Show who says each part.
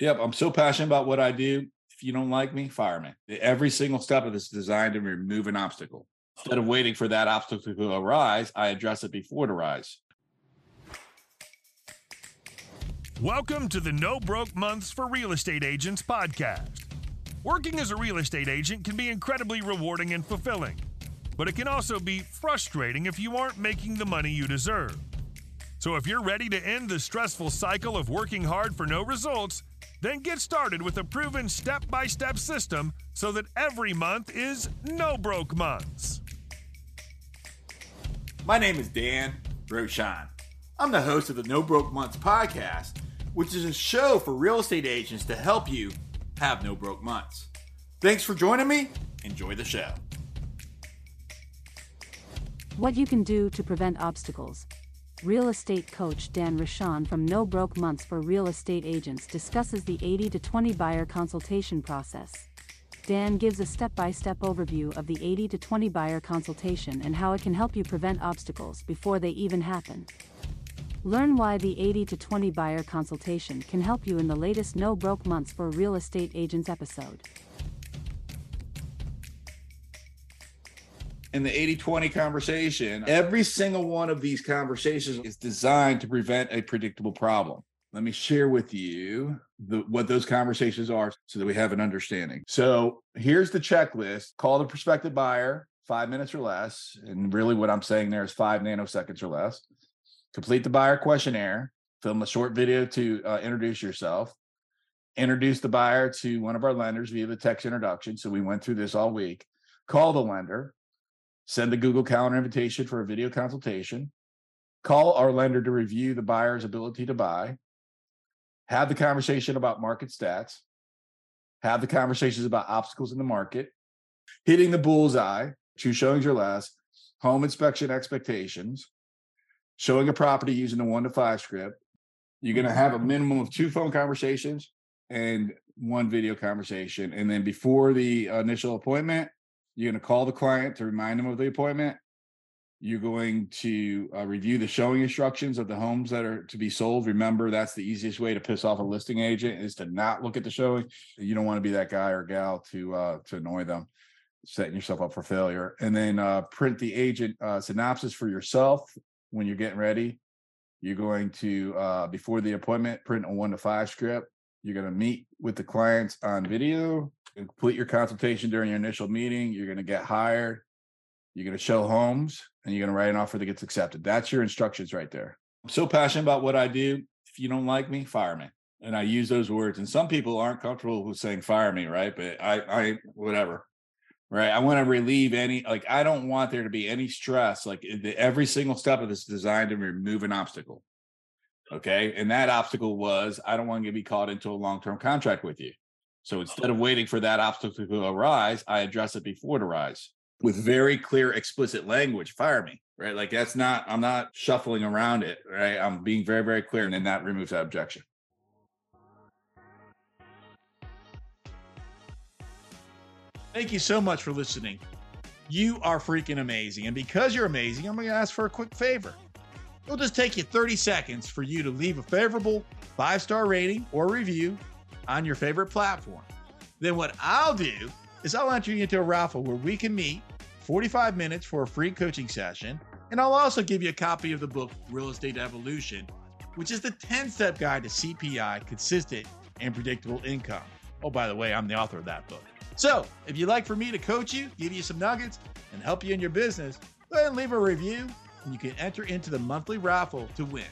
Speaker 1: Yep, I'm so passionate about what I do. If you don't like me, fire me. Every single step of this is designed to remove an obstacle. Instead of waiting for that obstacle to arise, I address it before it arises.
Speaker 2: Welcome to the No Broke Months for Real Estate Agents podcast. Working as a real estate agent can be incredibly rewarding and fulfilling, but it can also be frustrating if you aren't making the money you deserve. So if you're ready to end the stressful cycle of working hard for no results, then get started with a proven step by step system so that every month is no broke months.
Speaker 1: My name is Dan Rochon. I'm the host of the No Broke Months podcast, which is a show for real estate agents to help you have no broke months. Thanks for joining me. Enjoy the show.
Speaker 3: What you can do to prevent obstacles. Real estate coach Dan Rochon from No Broke Months for Real Estate Agents discusses the 80 to 20 buyer consultation process. Dan gives a step by step overview of the 80 to 20 buyer consultation and how it can help you prevent obstacles before they even happen. Learn why the 80 to 20 buyer consultation can help you in the latest No Broke Months for Real Estate Agents episode.
Speaker 1: In the 80 20 conversation, every single one of these conversations is designed to prevent a predictable problem. Let me share with you the, what those conversations are so that we have an understanding. So here's the checklist call the prospective buyer, five minutes or less. And really, what I'm saying there is five nanoseconds or less. Complete the buyer questionnaire, film a short video to uh, introduce yourself, introduce the buyer to one of our lenders via the text introduction. So we went through this all week. Call the lender, send the Google Calendar invitation for a video consultation, call our lender to review the buyer's ability to buy, have the conversation about market stats, have the conversations about obstacles in the market, hitting the bullseye, two showings or less, home inspection expectations, showing a property using the one to five script. You're going to have a minimum of two phone conversations and one video conversation. And then before the initial appointment, you're going to call the client to remind them of the appointment. You're going to uh, review the showing instructions of the homes that are to be sold. Remember, that's the easiest way to piss off a listing agent is to not look at the showing. You don't want to be that guy or gal to uh, to annoy them, setting yourself up for failure. And then uh, print the agent uh, synopsis for yourself when you're getting ready. You're going to uh, before the appointment print a one to five script. You're going to meet with the clients on video complete your consultation during your initial meeting. You're going to get hired. You're going to show homes and you're going to write an offer that gets accepted. That's your instructions right there. I'm so passionate about what I do. If you don't like me, fire me. And I use those words. And some people aren't comfortable with saying fire me, right? But I, I, whatever, right? I want to relieve any, like, I don't want there to be any stress. Like, every single step of this is designed to remove an obstacle. Okay. And that obstacle was I don't want to be caught into a long term contract with you. So instead of waiting for that obstacle to arise, I address it before it arises with very clear, explicit language. Fire me, right? Like that's not, I'm not shuffling around it, right? I'm being very, very clear, and then that removes that objection. Thank you so much for listening. You are freaking amazing. And because you're amazing, I'm going to ask for a quick favor. It'll just take you 30 seconds for you to leave a favorable five star rating or review on your favorite platform. Then what I'll do is I'll enter you into a raffle where we can meet 45 minutes for a free coaching session. And I'll also give you a copy of the book Real Estate Evolution, which is the 10 step guide to CPI, consistent and predictable income. Oh, by the way, I'm the author of that book. So if you'd like for me to coach you, give you some nuggets, and help you in your business, go ahead and leave a review, and you can enter into the monthly raffle to win.